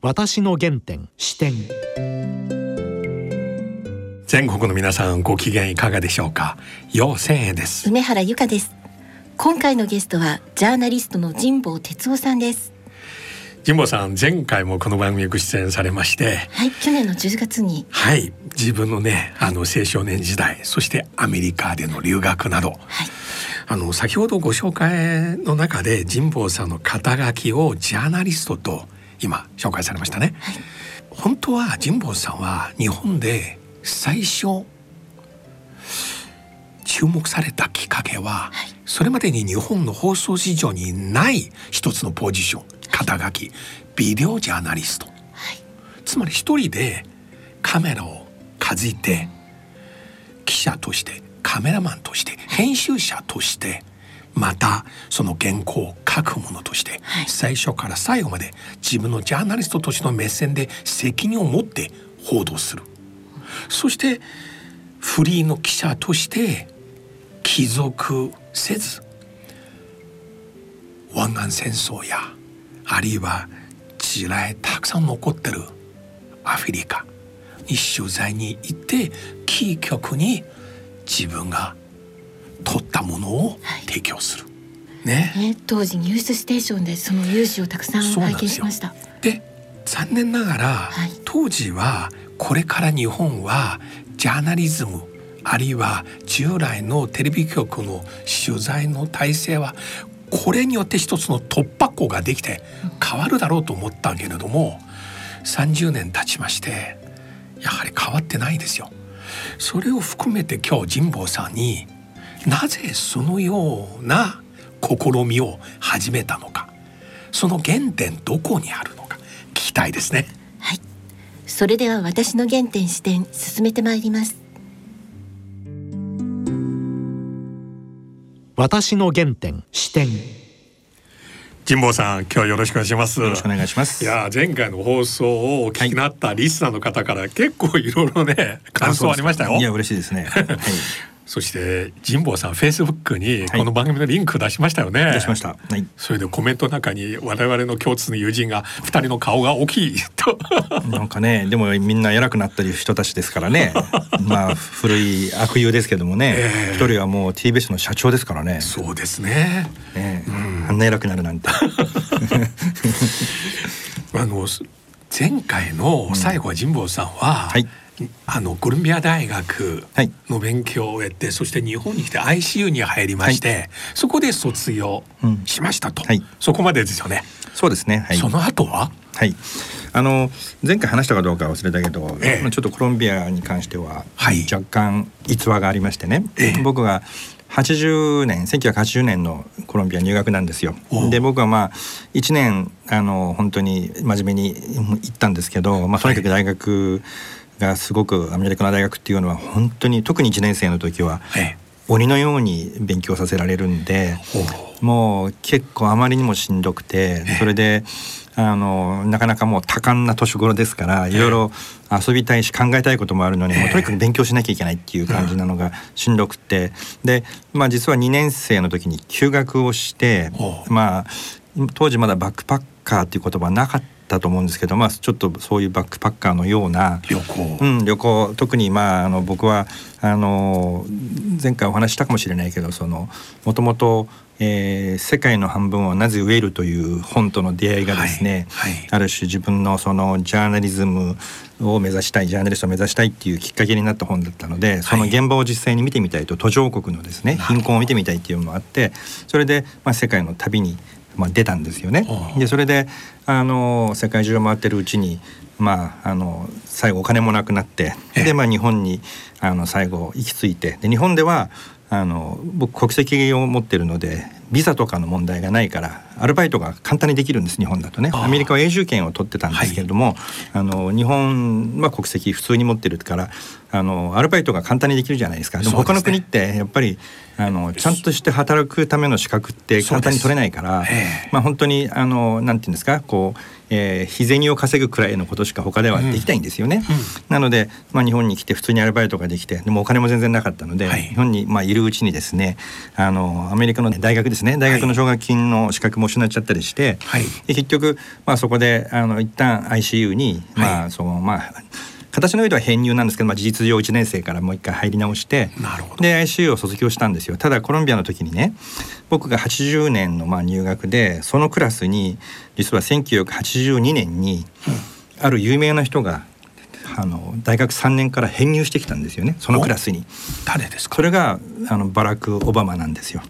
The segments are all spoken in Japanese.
私の原点視点。全国の皆さんご機嫌いかがでしょうか？陽千円です。梅原由香です。今回のゲストはジャーナリストの神保哲夫さんです。神保さん前回もこの番組ご出演されまして。はい去年の10月に。はい自分のねあの青少年時代そしてアメリカでの留学など、はい。あの先ほどご紹介の中で神保さんの肩書きをジャーナリストと今紹介されましたね、はい。本当は神保さんは日本で最初注目されたきっかけは、はい。それまでに日本の放送市場にない一つのポジション肩書きビデオジャーナリスト。はい。つまり一人でカメラをかじいて記者としてカメラマンとして編集者としてまたその原稿を書くものとしてはい。最初から最後まで自分のジャーナリストとしての目線で責任を持って報道する。そしてフリーの記者として帰属せず湾岸戦争やあるいは地雷たくさん残ってるアフリカに取材に行ってキー局に自分が撮ったものを提供する。ね。ね当時ニュースステーションでその融資をたくさん拝見しましたで残念ながら、はい当時はこれから日本はジャーナリズムあるいは従来のテレビ局の取材の体制はこれによって一つの突破口ができて変わるだろうと思ったけれども30年経ちましてやはり変わってないですよ。それを含めて今日神保さんになぜそのような試みを始めたのかその原点どこにあるのか聞きたいですね。はいそれでは私の原点視点進めてまいります私の原点視点神保さん今日よろしくお願いします。よろしくお願いします。いや前回の放送をお聞きになったリスナーの方から結構いろいろね感想ありましたよ。いや嬉しいですね。はい、そして神保さんフェイスブックにはいこの番組のリンク出しましたよね。出しました。はい。それでコメントの中に我々の共通の友人が二人の顔が大きいと なんかね、でもみんな偉くなったり人たちですからね。まあ古い悪友ですけどもねええ。一、人はもう TBS の社長ですからね。そうですね。ねあんな偉くなるなんて。あの前回の最後は神保さんは、はいあのコロンビア大学はい。の勉強を終えて、そして日本に来て ICU に入りまして、そこで卒業うん。しましたと、はい。そこまでですよね。そうですね。はい。その後は？はい。あの前回話したかどうか忘れたけど、ええ。ちょっとコロンビアに関しては、はい。若干逸話がありましてね、ええ。僕が80年1980年のコロンビア入学なんですよ。で僕はまあ1年あの本当に真面目に行ったんですけど、まあ、とにかく大学がすごくアメリカの大学っていうのは本当に特に1年生の時はえ鬼のように勉強させられるんで。もう結構あまりにもしんどくてそれであのなかなかもう多感な年頃ですからいろいろ遊びたいし考えたいこともあるのに、もうとにかく勉強しなきゃいけないっていう感じなのがしんどくてで、まあ、実は2年生の時に休学をしてまあ当時まだバックパッカーっていう言葉はなかったと思うんですけど、まあ、ちょっとそういうバックパッカーのような旅行、うん、旅行。特にまああの僕はあの前回お話ししたかもしれないけどそのもともと、えー世界の半分はなぜ飢える」という本との出会いがですね、はいはい。ある種自分のそのジャーナリズムを目指したいジャーナリストを目指したいっていうきっかけになった本だったのでその現場を実際に見てみたいと途上国のですね貧困を見てみたいっていうのもあってそれで、まあ、世界の旅に、まあ、出たんですよね。でそれであの世界中を回ってるうちにまあ、あの最後お金もなくなってええ。で、まあ、日本にあの最後行き着いて。で日本ではあの僕国籍を持ってるのでビザとかの問題がないからアルバイトが簡単にできるんです日本だとね。アメリカは永住権を取ってたんですけれども、あの日本は国籍普通に持ってるからあのアルバイトが簡単にできるじゃないですか。でも他の国ってやっぱりあのちゃんとして働くための資格って簡単に取れないから、ええ。まあ、本当にあのなんていうんですかこう、えー日銭を稼ぐくらいのことしか他ではできないんですよね。なので、まあ、日本に来て普通にアルバイトができてでもお金も全然なかったので、はい。日本に、まあ、いるうちにですねあのアメリカの大学でですね。大学の奨学金の資格も失っちゃったりして、はい。で結局、まあ、そこであの一旦 ICU に、まあそのまあ形の上では編入なんですけど、まあ、事実上1年生からもう一回入り直してで ICU を卒業したんですよ。ただコロンビアの時にね僕が80年のまあ入学でそのクラスに実は1982年にある有名な人があの大学3年から編入してきたんですよね。そのクラスに。誰ですか？それがあのバラク・オバマなんですよ。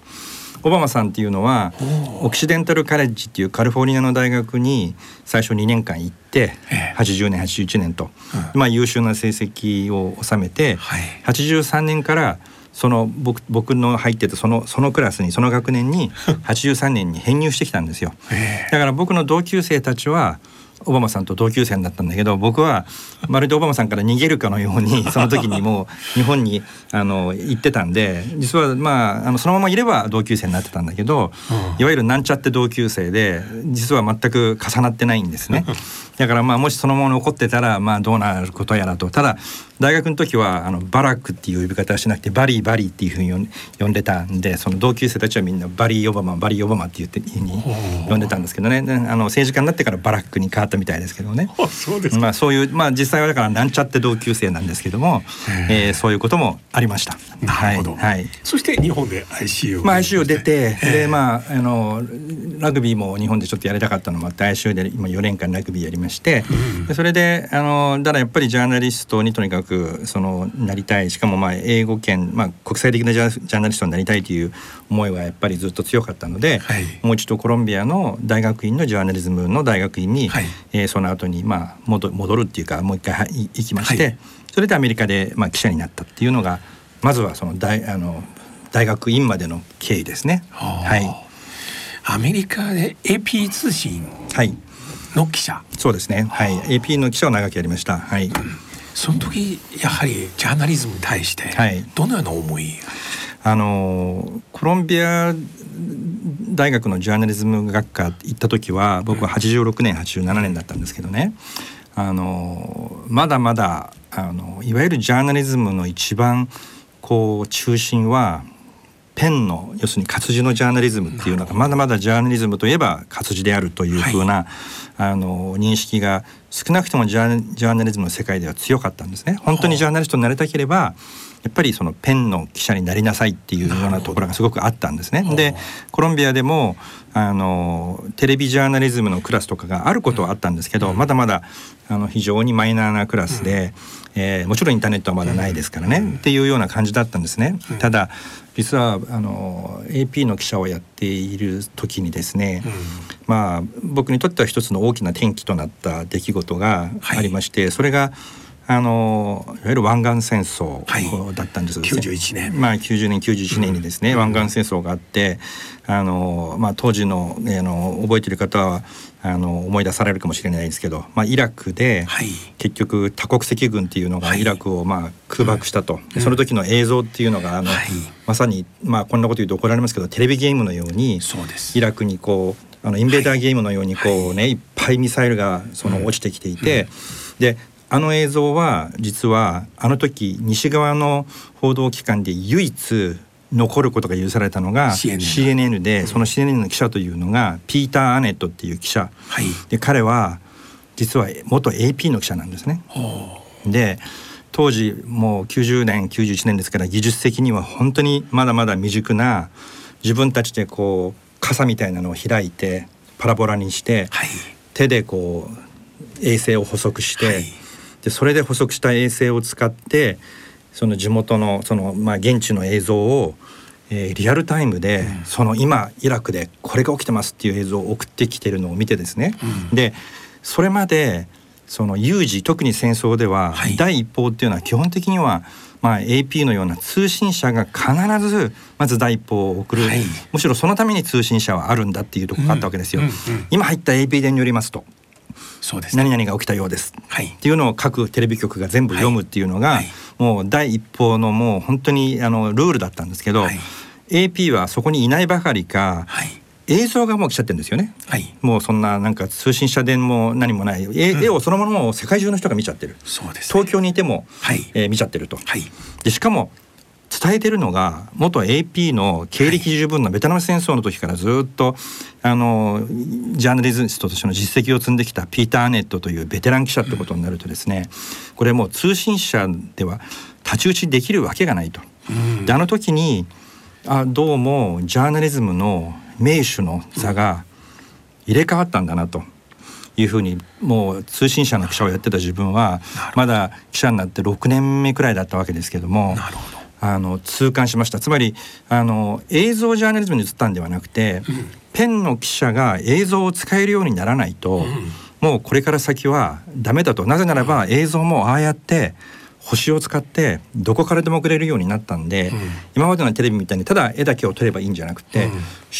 オバマさんっていうのはオキシデンタル・カレッジっていうカリフォルニアの大学に最初2年間行ってええ。80年81年と、まあ優秀な成績を収めて、はい。83年からその僕僕の入ってたそのそのクラスにその学年に 83年に編入してきたんですよ。ええ。だから僕の同級生たちはオバマさんと同級生だったんだけど僕はまるでオバマさんから逃げるかのように その時にもう日本にあの行ってたんで実はまああのそのままいれば同級生になってたんだけど、いわゆるなんちゃって同級生で実は全く重なってないんですね。だからまあもしそのまま残ってたらまあどうなることやらと。ただ大学の時はあのバラックっていう呼び方はしなくてバリーバリーっていうふうに呼んでたんでその同級生たちはみんなバリーオバマバリーオバマって言ってに呼んでたんですけどね。であの政治家になってからバラックに変わったみたいですけどね。あそうですか。まあそういうまあ実際はだからなんちゃって同級生なんですけども、えーそういうこともありました。なるほど、はい。はい。そして日本で ICU まあ ICU 出て、ええ。でまああのラグビーも日本でちょっとやりたかったのもあって ICU で今4年間ラグビーやりまして、でそれであのだからやっぱりジャーナリストにとにかくそのなりたい。しかもまあ英語圏、まあ、国際的なジャジャーナリストになりたいという思いはやっぱりずっと強かったので、はい。もう一度コロンビアの大学院のジャーナリズムの大学院に、はいえーその後にまあ戻戻るっていうかもう一回はい行きまして、はい。それでアメリカでまあ記者になったっていうのがまずはその大あの大学院までの経緯ですね。はい。アメリカで AP 通信はい。の記者。そうですね。はい。AP の記者を長くやりました。はい。その時やはりジャーナリズムに対してはい。どのような思い、あのコロンビア大学のジャーナリズム学科行った時は僕は86年87年だったんですけどね。あのまだまだあのいわゆるジャーナリズムの一番こう中心はペンの要するに活字のジャーナリズムっていうのがまだまだジャーナリズムといえば活字であるというふうな、あの認識が少なくともジャージャーナリズムの世界では強かったんですね。本当にジャーナリストになりたければやっぱりそのペンの記者になりなさいっていうようなところがすごくあったんですね。でコロンビアでもあのテレビジャーナリズムのクラスとかがあることはあったんですけど、まだまだあの非常にマイナーなクラスで、えーもちろんインターネットはまだないですからね、っていうような感じだったんですね。ただ実はあの AP の記者をやっている時にですね、まあ僕にとっては一つの大きな転機となった出来事がありまして、それがあのいわゆる湾岸戦争はい。だったんです、91年。まあ90年91年にですね、湾岸戦争があってあの、まあ、当時の,、ね、あの覚えている方はあの思い出されるかもしれないですけど、まあ、イラクで、はい。結局多国籍軍っていうのがはい。イラクをまあ空爆したと、でその時の映像っていうのがあの、はい。まさにまあこんなこと言うと怒られますけどテレビゲームのようにイラクにこうあのインベーダーゲームのようにこうね、い、っぱいミサイルがその落ちてきていて、であの映像は実はあの時西側の報道機関で唯一残ることが許されたのが CNN で、その CNN の記者というのがピーター・アネットっていう記者、はい。で彼は実は元 AP の記者なんですね。で当時もう90年91年ですから技術的には本当にまだまだ未熟な自分たちでこう傘みたいなのを開いてパラボラにして、はい。手でこう衛星を補足して、はいでそれで補足した衛星を使ってその地元のその、まあ、現地の映像を、えーリアルタイムで、その今イラクでこれが起きてますっていう映像を送ってきてるのを見てですね、でそれまでその有事特に戦争では、はい。第一報っていうのは基本的には、まあ、AP のような通信社が必ずまず第一報を送る、はい。むしろそのために通信社はあるんだっていうところがあったわけですよ。うんうんうん今入った AP 電によりますとそうです。ね何々が起きたようです。はい。っていうのを各テレビ局が全部読むっていうのが、はい。もう第一報のもう本当にあのルールだったんですけど、はい。AP はそこにいないばかりか、はい。映像がもう来ちゃってるんですよね。はい。もうそんななんか通信社電も何もない。絵,、絵をそのものを世界中の人が見ちゃってる。そうですね。東京にいても、はい。えー見ちゃってると。はい。でしかも伝えてるのが元 AP の経歴十分のベトナム戦争の時からずっとあのジャーナリストとしての実績を積んできたピーター・アネットというベテラン記者ってことになるとですねこれもう通信社では太刀打ちできるわけがないと。であの時にあどうもジャーナリズムの名手の座が入れ替わったんだなと。いうふうにもう通信社の記者をやってた自分はまだ記者になって6年目くらいだったわけですけどもなるほどあの痛感しました。つまりあの映像ジャーナリズムに移ったんではなくて、ペンの記者が映像を使えるようにならないと、もうこれから先はダメだと。なぜならば映像もああやって星を使ってどこからでも送れるようになったんで、今までのテレビみたいにただ絵だけを撮ればいいんじゃなくて、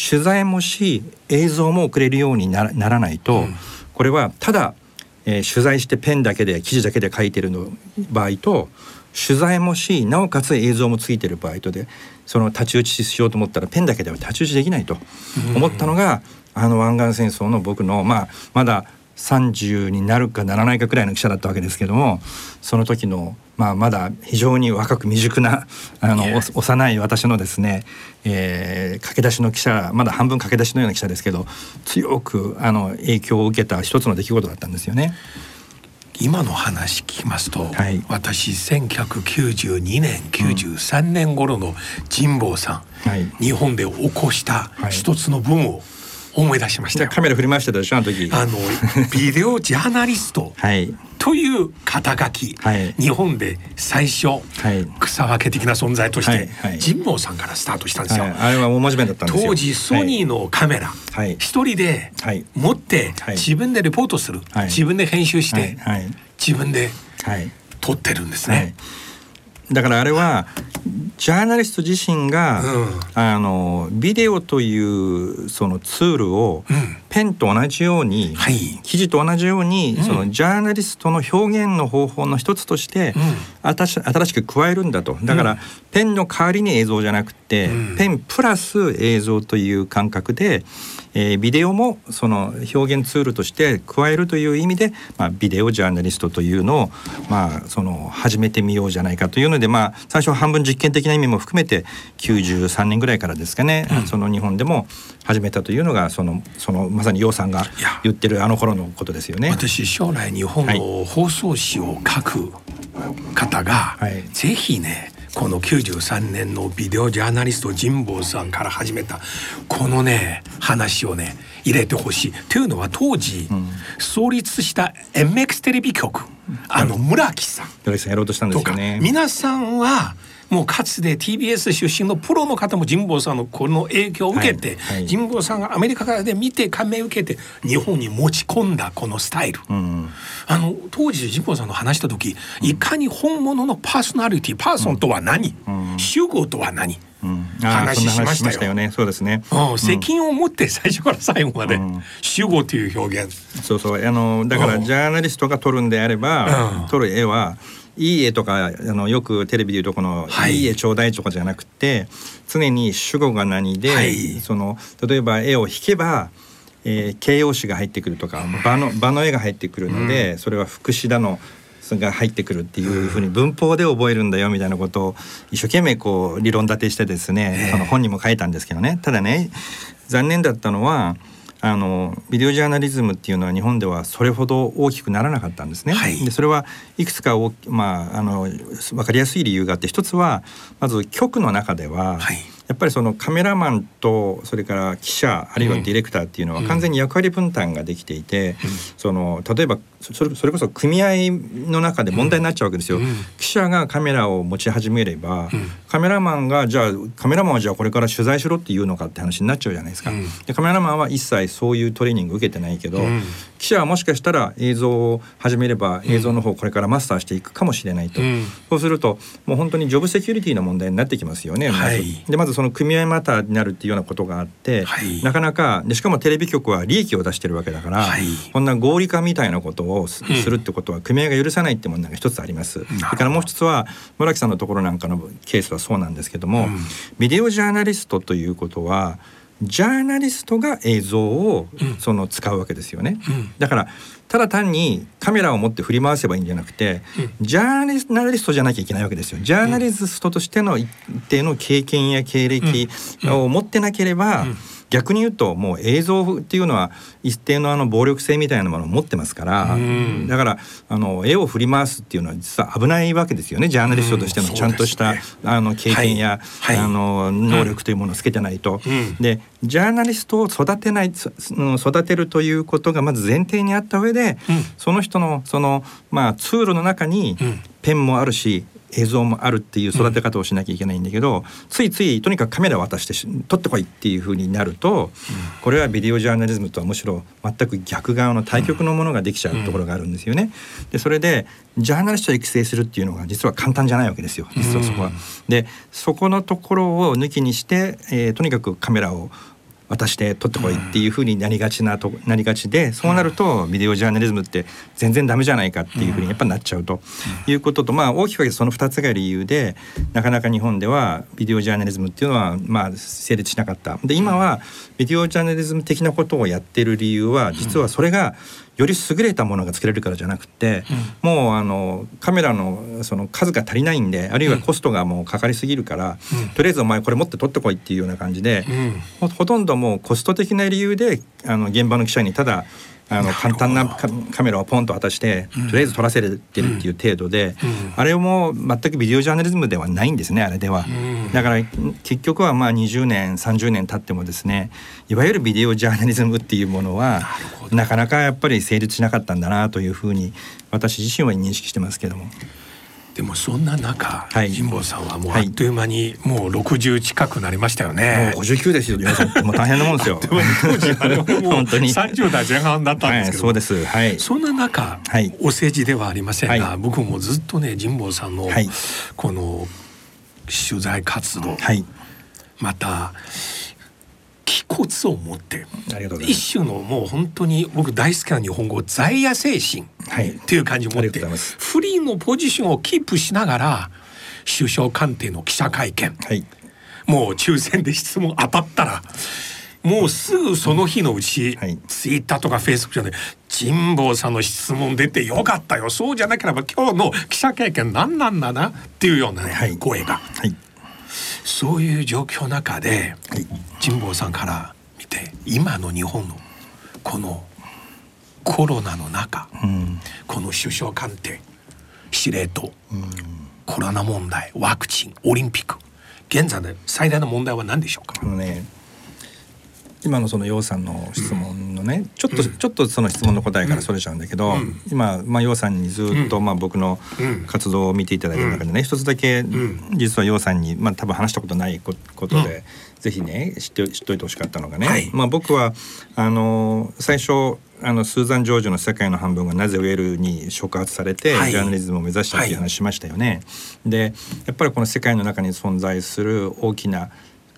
取材もし映像も送れるようにならならないと、これはただ、えー取材してペンだけで記事だけで書いてるの場合と取材もしなおかつ映像もついてる場合とでその太刀打ちしようと思ったらペンだけでは太刀打ちできないと。思ったのが、あの湾岸戦争の僕のまあまだ30になるかならないかくらいの記者だったわけですけどもその時の、まあ、まだ非常に若く未熟なあの、お幼い私のですね、えー駆け出しの記者まだ半分駆け出しのような記者ですけど強くあの影響を受けた一つの出来事だったんですよね。今の話聞きますと、はい。私1992年93年頃の神保さん、はい。日本で起こしたはい。一つの文を思い出しましたよ。カメラ振り回してたでしょあの時。あのビデオジャーナリスト。はい。という肩書き、はい。日本で最初、はい。草分け的な存在として、はいはい。神保さんからスタートしたんですよ。はい、あれは大真面目だったんですよ。当時ソニーのカメラ。はい。一人ではい。持ってはい。自分でレポートする、はい。自分で編集して、自分ではい。撮ってるんですはい。ね。だからあれはジャーナリスト自身が、うん。あのビデオというそのツールをうん。ペンと同じように、はい。記事と同じように、うん。そのジャーナリストの表現の方法の一つとして、新し新しく加えるんだと。だから、うん。ペンの代わりに映像じゃなくて、うん。ペンプラス映像という感覚で、えービデオもその表現ツールとして加えるという意味で、まあ、ビデオジャーナリストというのを、まあ、その始めてみようじゃないかというので、まあ、最初は半分実験的な意味も含めて93年ぐらいからですかね、その日本でも始めたというのがそのそのまさに楊さんが言ってるあの頃のことですよね。私将来日本の放送誌を書く方が、はい。ぜひねこの93年のビデオジャーナリスト神保さんから始めたこのね話をね入れてほしい。というのは当時、創立した MX テレビ局あの村木さんドレさんやろうとしたんでとか、すよね。皆さんはもうかつて TBS 出身のプロの方も神保さんのこの影響を受けて、はいはい。神保さんがアメリカからで見て感銘を受けて日本に持ち込んだこのスタイル、うんあの当時神保さんの話した時いかに本物のパーソナリティパーソンとは何、集合とは何、うん、話しましたたよね。そうですね。うん。責任を持って最初から最後まで、うん。集合という表現。そうそう。あのだからうん。ジャーナリストが撮るんであれば、うん。撮る絵はいい絵とかあのよくテレビでいうとこの、はい。い、い絵ちょうだいとかじゃなくて常に主語が何で、はい。その例えば絵を引けば、えー形容詞が入ってくるとか場の場の絵が入ってくるので、それは副詞だのが入ってくるっていうふうに文法で覚えるんだよみたいなことを一生懸命こう理論立てしてですね、その本にも書いたんですけどね。ただね残念だったのはあのビデオジャーナリズムっていうのは日本ではそれほど大きくならなかったんですね。はい。でそれはいくつか大きまああの分かりやすい理由があって一つはまず局の中では、はい。やっぱりそのカメラマンとそれから記者あるいはディレクターっていうのは完全に役割分担ができていて、その例えばそれそれこそ組合の中で問題になっちゃうわけですよ。うん。記者がカメラを持ち始めれば、カメラマンがじゃあカメラマンはじゃあこれから取材しろっていうのかって話になっちゃうじゃないですか。うん。でカメラマンは一切そういうトレーニング受けてないけど、うん。記者はもしかしたら映像を始めれば映像の方をこれからマスターしていくかもしれないと、うん。そうするともう本当にジョブセキュリティの問題になってきますよね。まずはい。でまずその組合マターになるっていうようなことがあって、はい。なかなかでしかもテレビ局は利益を出してるわけだから、はい。こんな合理化みたいなことをす,、うん。るってことは組合が許さないって問題が一つあります。ど。それからもう一つは村木さんのところなんかのケースはそうなんですけども、うん。ビデオジャーナリストということはジャーナリストが映像をうん。その使うわけですよね。うん。だからただ単にカメラを持って振り回せばいいんじゃなくて、ジャーナリストじゃなきゃいけないわけですよ。ジャーナリストとしての一定の経験や経歴を持ってなければ、逆に言うともう映像っていうのは一定のあの暴力性みたいなものを持ってますから、うん。だからあの絵を振り回すっていうのは実は危ないわけですよね。ジャーナリストとしてのうん。ちゃんとした、あの経験や、はい。はい。あの能力というものをつけてないと。うん。でジャーナリストを育てない育てるということがまず前提にあった上で、うん。その人のそのまあツールの中にうん。ペンもあるし映像もあるっていう育て方をしなきゃいけないんだけど、ついついとにかくカメラを渡してし撮ってこいっていう風になると、これはビデオジャーナリズムとはむしろ全く逆側の対極のものができちゃうところがあるんですよね。でそれでジャーナリストを育成するっていうのが実は簡単じゃないわけですよ実はそこは。でそこのところを抜きにして、えーとにかくカメラを渡して撮ってこいっていう風になりがちなとなりがちでそうなるとビデオジャーナリズムって全然ダメじゃないかっていう風にやっぱなっちゃうと。いうこととまあ大きく分けてその2つが理由でなかなか日本ではビデオジャーナリズムっていうのはまあ成立しなかった。で今はビデオジャーナリズム的なことをやってる理由は実はそれがより優れたものが作れるからじゃなくて、もうあのカメラのその数が足りないんであるいはコストがもうかかりすぎるから、とりあえずお前これ持って取ってこいっていうような感じで、うん。ほほとんどもうコスト的な理由であの現場の記者にただあの簡単なカカメラをポンと渡して、とりあえず撮らせてるっていう程度で、あれも全くビデオジャーナリズムではないんですねあれでは。だから結局はまあ20年30年経ってもですねいわゆるビデオジャーナリズムっていうものはなかなかやっぱり成立しなかったんだなというふうに私自身は認識してますけども。でもそんな中、はい。神保さんはもうはいあっという間にもう60近くなりましたよね。もう59ですよ皆さん。もう大変なもんですよ。当時あれはもう本当に。30代前半だったんはいですけど、そうです。はい。そんな中、はい。お世辞ではありませんが、はい。僕もずっとね神保さんのはい。この取材活動、はい。また気骨を持って。一種のもう本当に僕大好きな日本語在野精神はいっていう感じを持ってがとうございフリーのポジションをキープしながら首相官邸の記者会見。はい。もう抽選で質問当たったらもうすぐその日のうち、はい。ツイッターとかフェイスブックじゃない神保さんの質問出てよかったよそうじゃなければ今日の記者会見何なんだなっていうようなね、はい。声が。はいそういう状況の中ではい。神保さんから見て今の日本のこのコロナの中、うん。この首相官邸司令塔、コロナ問題ワクチンオリンピック現在の最大の問題は何でしょうか？ね今のその楊さんの質問のねちょっと、ちょっとその質問の答えからそれちゃうんだけど、うん。今、まあ、楊さんにずっと、まあ、僕のうん。活動を見ていただいてる中でね、一つだけ、ん。実は楊さんに、まあ、多分話したことないこことで、ぜひね知って知っといてほしかったのがね、はい。まあ、僕はあの最初あのスーザン・ジョージの「世界の半分がなぜウェル」に触発されて、はい。ジャーナリズムを目指したっていう話しましたよね。でやっぱりこの世界の中に存在する大きな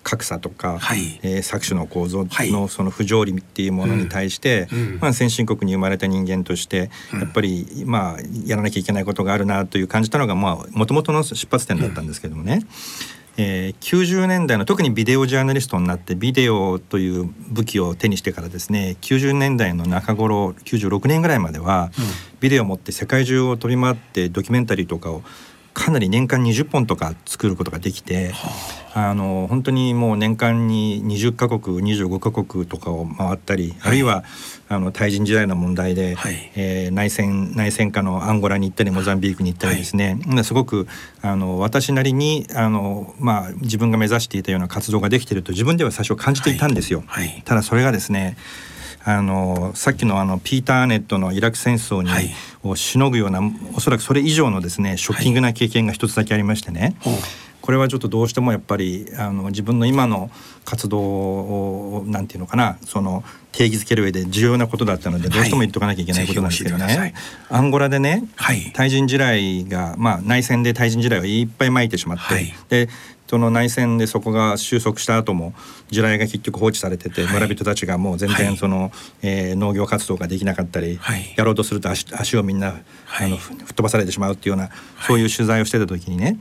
格差とか、はい。えー搾取の構造はい。のその不条理っていうものに対して、うんうん。まあ、先進国に生まれた人間としてやっぱり、まあ、やらなきゃいけないことがあるなという感じたのがもともとの出発点だったんですけどもね、えー90年代の特にビデオジャーナリストになってビデオという武器を手にしてからですね90年代の中頃96年ぐらいまでは、ビデオを持って世界中を飛び回ってドキュメンタリーとかをかなり年間20本とか作ることができて、あの本当にもう年間に20カ国25カ国とかを回ったり、あるいはあの対人時代の問題で、はい。えー内戦内戦下のアンゴラに行ったりモザンビークに行ったりですね、すごくあの私なりにあの、まあ、自分が目指していたような活動ができていると自分では最初感じていたんですよ。はい。はい。ただそれがですねあのさっきのあのピーター・ネットのイラク戦争に、はい。をしのぐようなおそらくそれ以上のですねショッキングな経験が一つだけありましてね、ほう。これはちょっとどうしてもやっぱりあの自分の今の活動をなんていうのかなその定義づける上で重要なことだったのでどうしても言っとかなきゃいけないことなんですけどね、ぜひ教えてくアンゴラでね、はい。対人地雷が、まあ、内戦で対人地雷をいっぱい撒いてしまって、はい。でその内戦でそこが収束した後も地雷が結局放置されてて、はい。村人たちがもう全はい。然その、えー農業活動ができなかったり、はい。やろうとすると足足をみんな、はい。あのふ吹っ飛ばされてしまうっていうようなそういう取材をしてた時にね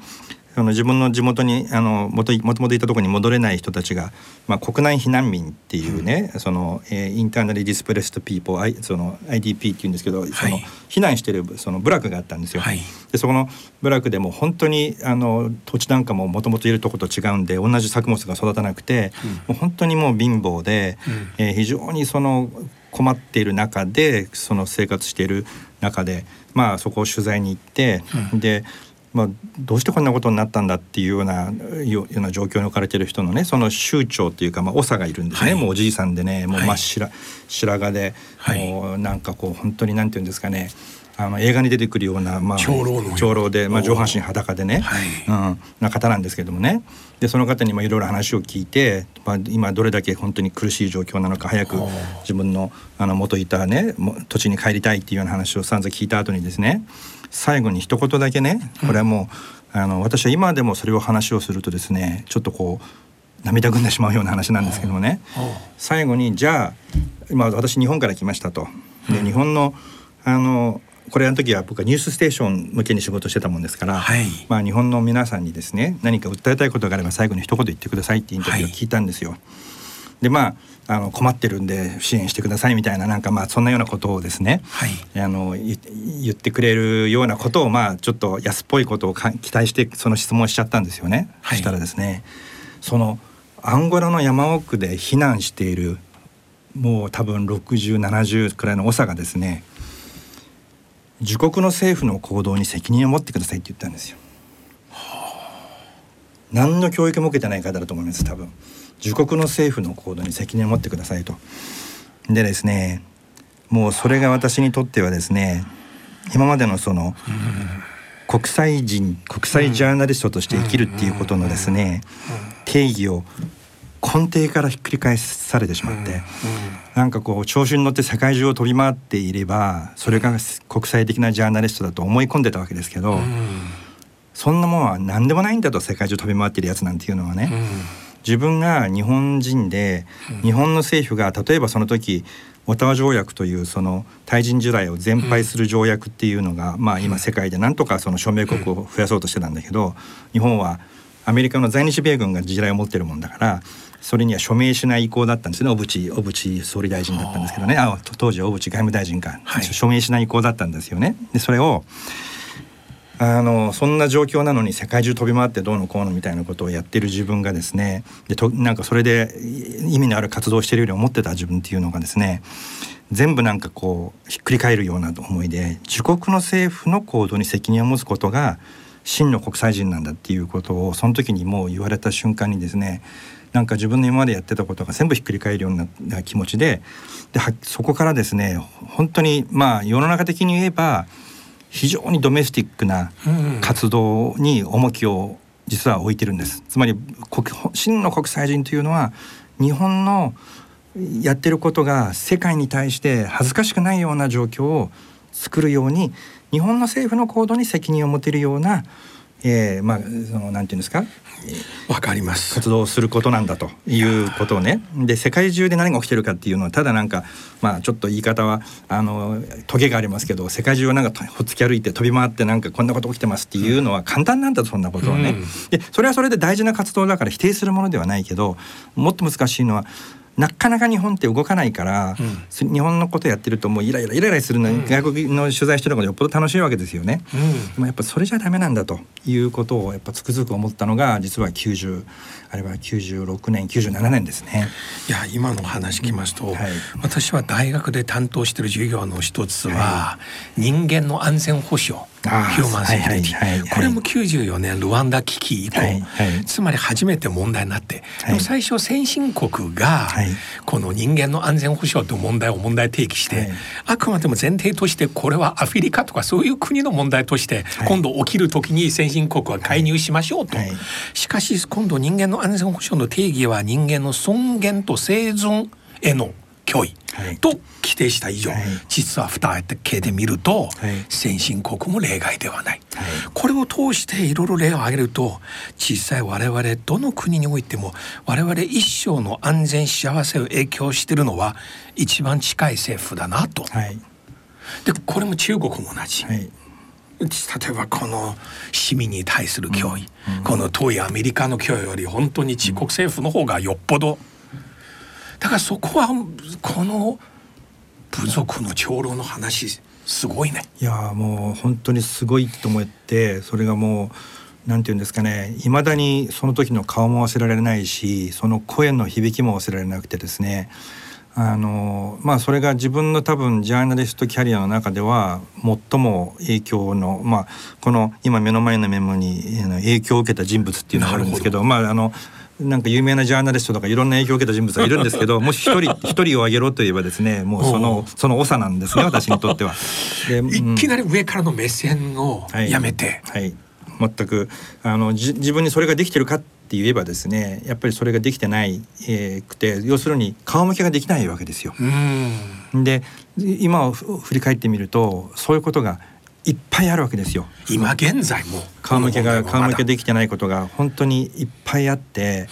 あの自分の地元にあのもともといたところに戻れない人たちが、まあ、国内避難民っていうね、その、えーインターナリディスプレストピーポーその IDP っていうんですけど、そのはい避難してるその部落があったんですよ。はい。でそこの部落でも本当にあの土地なんかももともといるとこと違うんで同じ作物が育たなくて、もう本当にもう貧乏で、えー非常にその困っている中でその生活している中でまあそこを取材に行って、で、まあ、どうしてこんなことになったんだっていうようなような状況に置かれている人のねその州長っていうか、まあ、長がいるんですね、はい。もうおじいさんでねもうはい。真っ白,、白髪で、はい。もうなんかこう本当になんていうんですかねあの映画に出てくるような、まあ、長老長老で、まあ、上半身裸でね、はい。うん、な方なんですけどもね。でその方にまあいろいろ話を聞いて、まあ、今どれだけ本当に苦しい状況なのか早く自分のあの元いたねも土地に帰りたいっていうような話を散々聞いた後にですね最後に一言だけねこれはもう、あの私は今でもそれを話をするとですねちょっとこう涙ぐんでしまうような話なんですけどもね。最後にじゃあ今私日本から来ましたと。で日本のあのこれあの時は僕はニュースステーション向けに仕事してたもんですから、はいまあ、日本の皆さんにですね何か訴えたいことがあれば最後に一言言ってくださいってインタビューを聞いたんですよ。でまああの困ってるんで支援してくださいみたいななんかまあそんなようなことをですね、はいあのい言ってくれるようなことをまあちょっと安っぽいことをか期待してその質問をしちゃったんですよね。はいそしたらですねそのアンゴラの山奥で避難しているもう多分6070くらいの長がですね自国の政府の行動に責任を持ってくださいって言ったんですよ。何の教育も受けてない方だと思います多分自国の政府の行動に責任を持ってくださいと。でですねもうそれが私にとってはですね今までのその国際人国際ジャーナリストとして生きるっていうことのですね定義を根底からひっくり返されてしまってなんかこう調子に乗って世界中を飛び回っていればそれが国際的なジャーナリストだと思い込んでたわけですけどそんなものは何でもないんだと世界中飛び回ってるやつなんていうのはね自分が日本人で日本の政府が例えばその時オタワ条約というその対人地雷を全廃する条約っていうのが、まあ今世界でなんとかその署名国を増やそうとしてたんだけど日本はアメリカの在日米軍が地雷を持ってるもんだからそれには署名しない意向だったんですね。小渕小渕総理大臣だったんですけどね。あ当時は小渕外務大臣か、はい。署名しない意向だったんですよね。でそれをあのそんな状況なのに世界中飛び回ってどうのこうのみたいなことをやってる自分がですね。でとなんかそれで意味のある活動をしてるように思ってた自分っていうのがですね。全部なんかこうひっくり返るような思いで自国の政府の行動に責任を持つことが真の国際人なんだっていうことをその時にもう言われた瞬間にですねなんか自分の今までやってたことが全部ひっくり返るようにな気持ちでではそこからですね本当にまあ世の中的に言えば非常にドメスティックな活動に重きを実は置いてるんです。つまり国真の国際人というのは日本のやってることが世界に対して恥ずかしくないような状況を作るように日本の政府の行動に責任を持てるような、えーまあそのなんていうんですか？わかります。活動をすることなんだということをね。で世界中で何が起きてるかっていうのはただなんかまあちょっと言い方はあのトゲがありますけど世界中をなんかほっつき歩いて飛び回ってなんかこんなこと起きてますっていうのは簡単なんだとそんなことはね。でそれはそれで大事な活動だから否定するものではないけどもっと難しいのはなかなか日本って動かないから、日本のことやってるともうイライライライラするのに、外国の取材してるのがよっぽど楽しいわけですよね。でもやっぱそれじゃダメなんだということをやっぱつくづく思ったのが実は90あれは96年97年ですね。いや今の話聞きますと、はい。私は大学で担当している授業の一つは、人間の安全保障ヒューマンセキュリティ、はいはいはいはい。これも94年ルワンダ危機以降、はいはい。つまり初めて問題になって、はい。最初先進国が、はい。この人間の安全保障という問題を問題提起して、はい。あくまでも前提としてこれはアフリカとかそういう国の問題として、はい。今度起きる時に先進国は介入しましょうと、はい。しかし今度人間の安全保障の定義は人間の尊厳と生存への脅威と規定した以上、はい実は蓋開けてみると、はい先進国も例外ではない、はいこれを通していろいろ例を挙げると実際我々どの国においても我々一生の安全幸せを影響してるのは一番近い政府だなと。でこれも中国も同じ。例えばこの市民に対する脅威、この遠いアメリカの脅威より本当に自国政府の方がよっぽどだからそこはこの部族の長老の話すごいね。いやもう本当にすごいと思ってそれがもうなんて言うんですかね。いまだにその時の顔も忘れられないしその声の響きも忘れられなくてですね。あのまあそれが自分の多分ジャーナリストキャリアの中では最も影響のまあこの今目の前のメモに影響を受けた人物っていうのがあるんですけど。まああのなんか有名なジャーナリストとかいろんな影響を受けた人物がいるんですけど もし一人一人を挙げろといえばですね もうそのその長なんですね私にとっては。でいきなり上からの目線をやめて、はい、はい、全くあのじ自分にそれができてるかって言えばですねやっぱりそれができてないえー、くて要するに顔向けができないわけですよ。で今を振り返ってみるとそういうことがいっぱいあるわけですよ。今現在も。顔向けが顔向けできてないことが本当にいっぱいあって、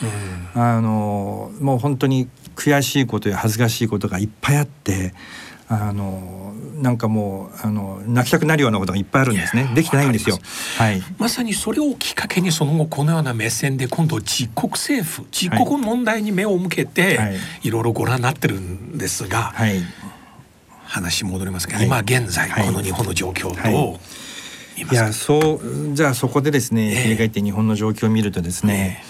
うん、あのもう本当に悔しいことや恥ずかしいことがいっぱいあって。あのなんかもうあの泣きたくなるようなことがいっぱいあるんですね。できてないんですよ。はい。まさにそれをきっかけにその後このような目線で今度自国政府自国問題に目を向けて、はい、いろいろご覧になってるんですが、はい、話戻りますけど、はい、今現在この日本の状況と、い。やそうじゃあそこでですね、振り返って日本の状況を見るとですね、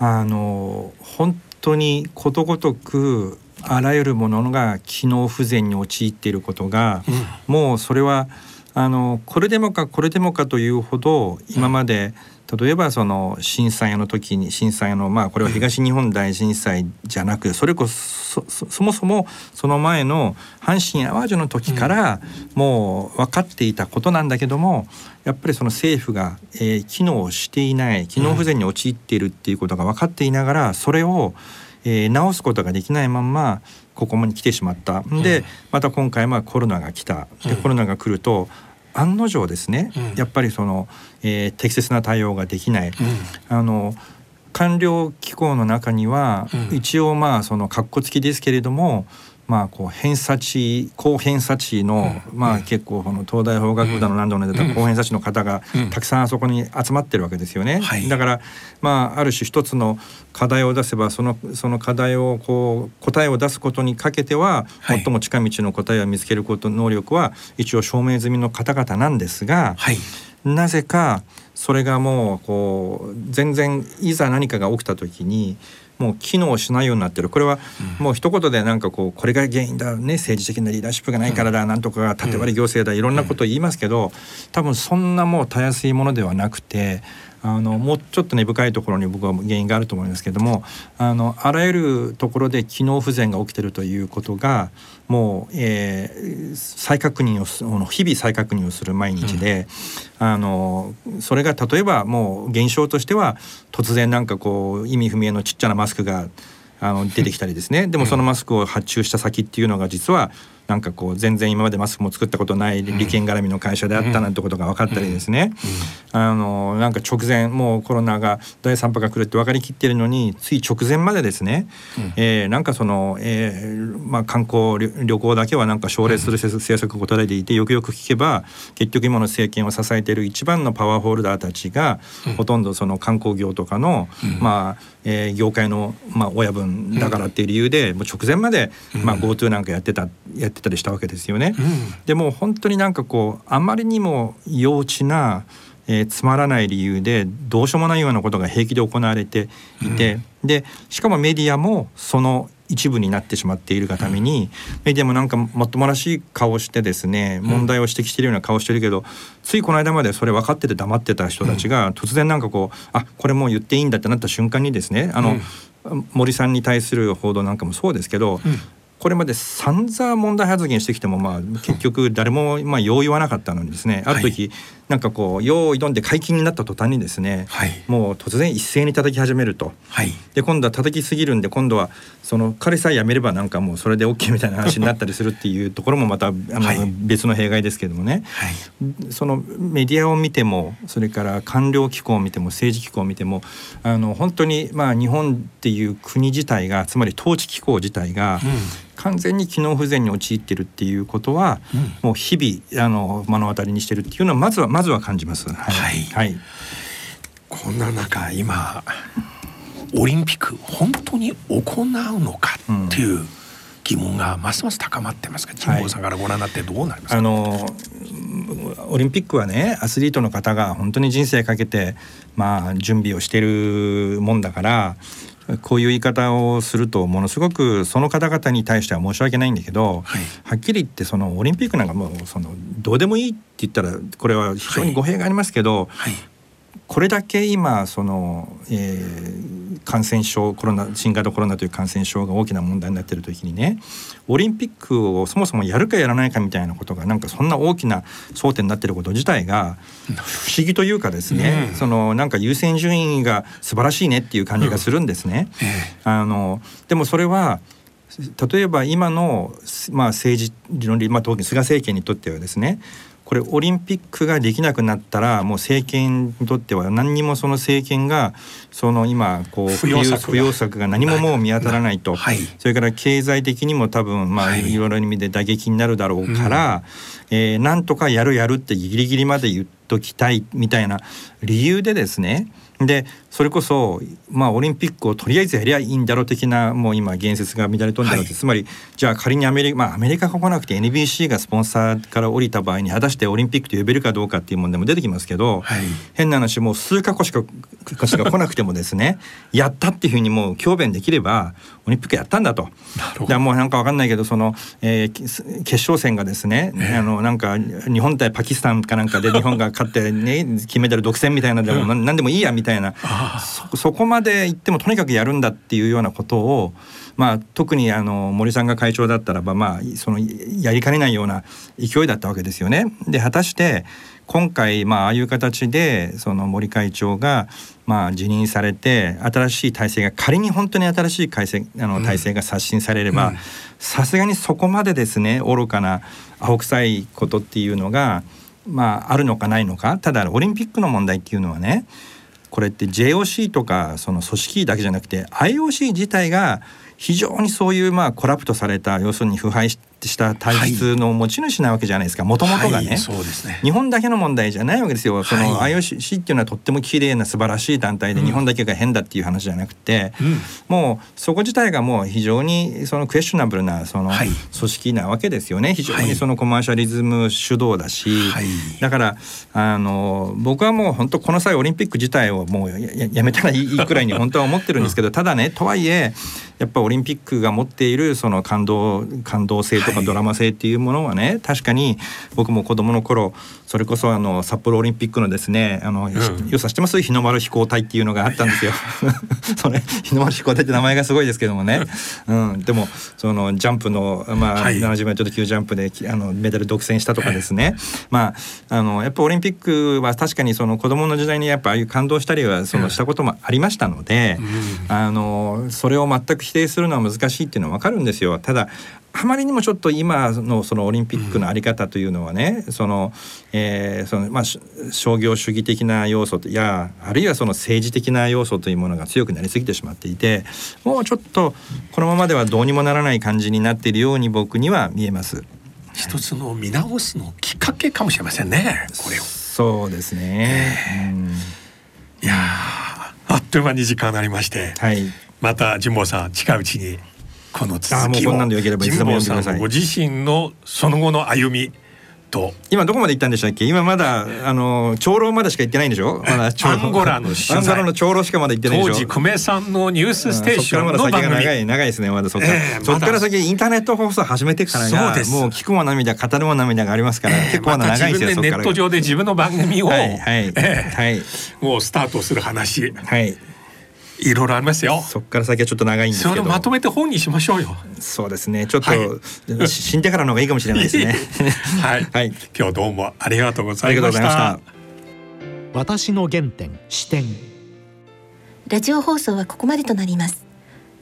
えー、あの本当にことごとくあらゆるものが機能不全に陥っていることが、うん、もうそれはあのこれでもかこれでもかというほど今まで、うん例えばその震災の時に震災のまあこれは東日本大震災じゃなくそれこそそもそもその前の阪神・淡路の時からもう分かっていたことなんだけどもやっぱりその政府が、えー、機能していない機能不全に陥っているっていうことが分かっていながらそれを、えー、直すことができないまんまここに来てしまった。でまた今回まあコロナが来た。でコロナが来ると案の定ですね、うん、やっぱりその、えー、適切な対応ができない。うん、あの官僚機構の中には、一応まあその括弧付きですけれどもまあ、こう偏差値高偏差値の、まあ、結構この東大法学部だの何度も出た高偏差値の方がたくさんあそこに集まってるわけですよね。だから、まあ、ある種一つの課題を出せばそのその課題をこう答えを出すことにかけては、最も近道の答えを見つけること能力は一応証明済みの方々なんですが、なぜかそれがもうこう全然いざ何かが起きた時にもう機能しないようになってる。これはもう一言でなんかこうこれが原因だね。政治的なリーダーシップがないからだ、なんとか縦割り行政だいろんなことを言いますけど多分そんなもうたやすいものではなくてあのもうちょっと根深いところに僕は原因があると思いますけどもあのあらゆるところで機能不全が起きてるということがもう、えー、再確認を日々再確認をする毎日で、うん、あのそれが例えばもう現象としては突然なんかこう意味不明のちっちゃなマスクがあの出てきたりですね。でもそのマスクを発注した先っていうのが実はなんかこう全然今までマスクも作ったことない利権絡みの会社であったなんてことが分かったりですね、あのなんか直前もうコロナが第3波が来るって分かりきってるのについ直前までですね、うん、えー、なんかその、えーまあ、観光旅行だけはなんか奨励する政策を答えていてよくよく聞けば結局今の政権を支えている一番のパワーホルダーたちが、ほとんどその観光業とかの、まあえー、業界の、まあ、親分だからっていう理由で、もう直前まで、まあ、GoTo なんかやってたやってたりしたわけですよね。でも本当になんかこうあまりにも幼稚なえー、つまらない理由でどうしようもないようなことが平気で行われていて、うん、でしかもメディアもその一部になってしまっているがために、メディアもなんかもっともらしい顔してですね問題を指摘しているような顔してるけど、ついこの間までそれ分かってて黙ってた人たちが突然なんかこうあこれもう言っていいんだってなった瞬間にですねあの、森さんに対する報道なんかもそうですけど、これまで散々問題発言してきてもまあ結局誰もまあ用意はなかったのにですねある時なんかこう用意どんで解禁になった途端にですね、はい、もう突然一斉に叩き始めると、はい、で今度は叩きすぎるんで今度はその彼さえやめればなんかもうそれで OK みたいな話になったりするっていうところもまたあの、はい、別の弊害ですけどもね、そのメディアを見てもそれから官僚機構を見ても政治機構を見てもあの本当にまあ日本っていう国自体がつまり統治機構自体が、うん完全に機能不全に陥ってるっていうことは、うん。もう日々あの目の当たりにしてるっていうのはまずはまずは感じます。はい、はい。はいこんな中今オリンピック本当に行うのかっていう疑問がますます高まってますが神保さんからご覧になってどうなりますか、あのオリンピックはねアスリートの方が本当に人生かけて、まあ、準備をしてるもんだからこういう言い方をするとものすごくその方々に対しては申し訳ないんだけど、はい。はっきり言ってそのオリンピックなんかもうそのどうでもいいって言ったらこれは非常に語弊がありますけど、はいこれだけ今その、えー感染症コロナ新型コロナという感染症が大きな問題になっている時にねオリンピックをそもそもやるかやらないかみたいなことがなんかそんな大きな争点になっていること自体が不思議というかですね、うん。そのなんか優先順位が素晴らしいねっていう感じがするんですね。えあのでもそれは例えば今の、まあ、政治の、まあ、特に菅政権にとってはですねこれオリンピックができなくなったらもう政権にとっては何にもその政権がその今こう不要策が。不要策が何ももう見当たらないと、はい。それから経済的にも多分まあはい。いろいろな意味で打撃になるだろうから、えーなんとかやるやるってギリギリまで言っときたいみたいな理由でですね。でそれこそまあオリンピックをとりあえずやりゃいいんだろう的なもう今言説が乱れ飛んでるわけ、はい。つまりじゃあ仮にアメリカまあアメリカが来なくて NBC がスポンサーから降りた場合に果たしてオリンピックと呼べるかどうかっていう問題も出てきますけど、はい。変な話もう数か国しかしか来なくてもですね やったっていうふうにもう強弁できればオリンピックやったんだと。なもうなんかわかんないけどその、えーき決勝戦がですね、あのなんか日本対パキスタンかなんかで日本が勝ってね金メダル独占みたいなでもなん。なんでもいいやみたいな。あそそこまで言ってもとにかくやるんだっていうようなことを、まあ、特にあの森さんが会長だったらば、まあ、そのやりかねないような勢いだったわけですよね。で果たして今回、まあ、ああいう形でその森会長が、まあ、辞任されて新しい体制が仮に本当に新しい体制あの体制が刷新されればうん。さすがにそこまでですね愚かな青臭いことっていうのが、まあ、あるのかないのかただオリンピックの問題っていうのはねこれって JOC とかその組織だけじゃなくて IOC 自体が非常にそういうまあコラプトされた要するに腐敗した体質の持ち主なわけじゃないですか。もともとがね。はい、そうですね。日本だけの問題じゃないわけですよ。そのはい。IOC っていうのはとっても綺麗な素晴らしい団体でうん。日本だけが変だっていう話じゃなくて、うん。もうそこ自体がもう非常にそのクエスチョナブルなそのはい。組織なわけですよね。非常はい。にそのコマーシャリズム主導だし、はい。だからあの僕はもう本当この際オリンピック自体をもうやめたらいいくらいに本当は思ってるんですけど、ただねとはいえやっぱオリンピックが持っているその感動感動性とはい。かドラマ性っていうものはね、確かに僕も子供の頃それこそあの札幌オリンピックのですねあの、ん。よさ知ってます？日の丸飛行隊っていうのがあったんですよ。それ日の丸飛行隊って名前がすごいですけどもね、うん、でもそのジャンプの、まあはい。70メートル級ジャンプできあのメダル独占したとかですね、まああのやっぱオリンピックは確かにその子供の時代にやっぱああいう感動したりはそのしたこともありましたので、あのそれを全く否定するのは難しいっていうのは分かるんですよ。ただあまりにもちょっと今のそのオリンピックのあり方というのはね、その、えーそのま商業主義的な要素やあるいはその政治的な要素というものが強くなりすぎてしまっていてもうちょっとこのままではどうにもならない感じになっているように僕には見えます。一つの見直すのきっかけかもしれませんねこれをそうですね。うんいやーあっという間に時間になりましてはい。また神保さん近いうちにこのあ続きをもうこんなんでよければいつで神保さんのご自身のその後の歩みと。今どこまで行ったんでしたっけ？今まだあの長老までしか行ってないんでしょ？まだ長老。アンゴラの取材。の長老しかまだ行ってないでしょ？当時久米さんのニュースステーションのそっからまだ先番組が長い長いですねまだそっか。ら、ええそっから先インターネット放送始めてからがもう聞くも涙語るも涙がありますから、ええ結構まだ長いんですよ、自分でネット上で自分の番組を、はいはい、えはい。えもうスタートする話。はいいろいろありますよ。そっから先はちょっと長いんですけど。それをまとめて本にしましょうよ。そうですね。ちょっと、はい。し死んでからの方がいいかもしれないですね。はい、はい。今日どうもありがとうございましたた。私の原点視点。ラジオ放送はここまでとなります。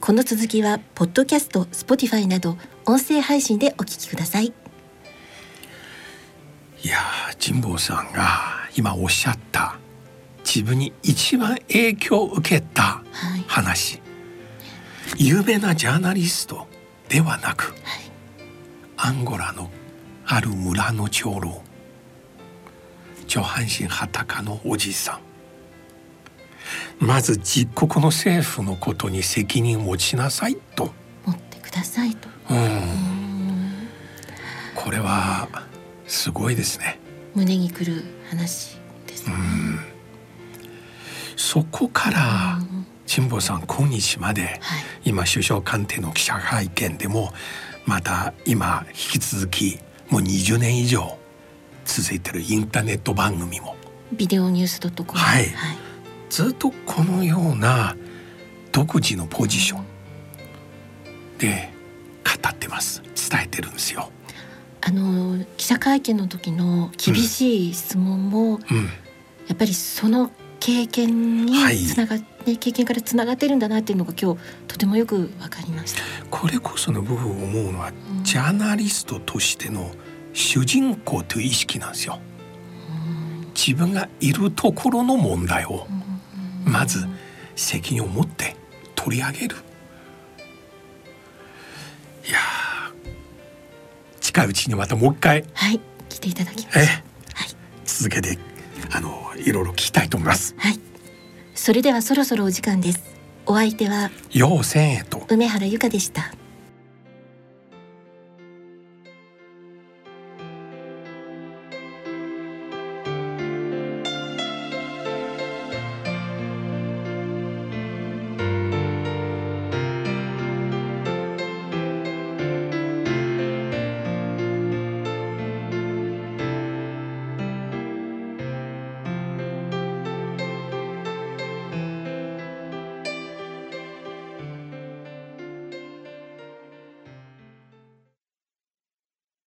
この続きはポッドキャスト、スポティファイなど音声配信でお聞きください。いやー神保さんが今おっしゃった自分に一番影響を受けたはい。話。有名なジャーナリストではなくはい。アンゴラのある村の長老上半身裸のおじさん。まず実国の政府のことに責任を持ちなさいと、持ってくださいと。うん、これはすごいですね。胸にくる話ですね、そこから辛坊さん今日まではい。今首相官邸の記者会見でもまた今引き続きもう20年以上続いてるインターネット番組も。ビデオニュースドットコム。はい。ずっとこのような独自のポジションで語ってます。伝えてるんですよ。あの記者会見の時の厳しい質問も、うん、やっぱりその経験にはいつながって、経験からつながってるんだなっていうのが今日とてもよくわかりました。これこその部分思うのはうんジャーナリストとしての主人公という意識なんですよ。自分がいるところの問題をまず責任を持って取り上げる。いやー近いうちにまたもう一回はい来ていただきましえた。はい続けてあのいろいろ聞きたいと思います。はい。それではそろそろお時間です。お相手は要千円と梅原由香でした。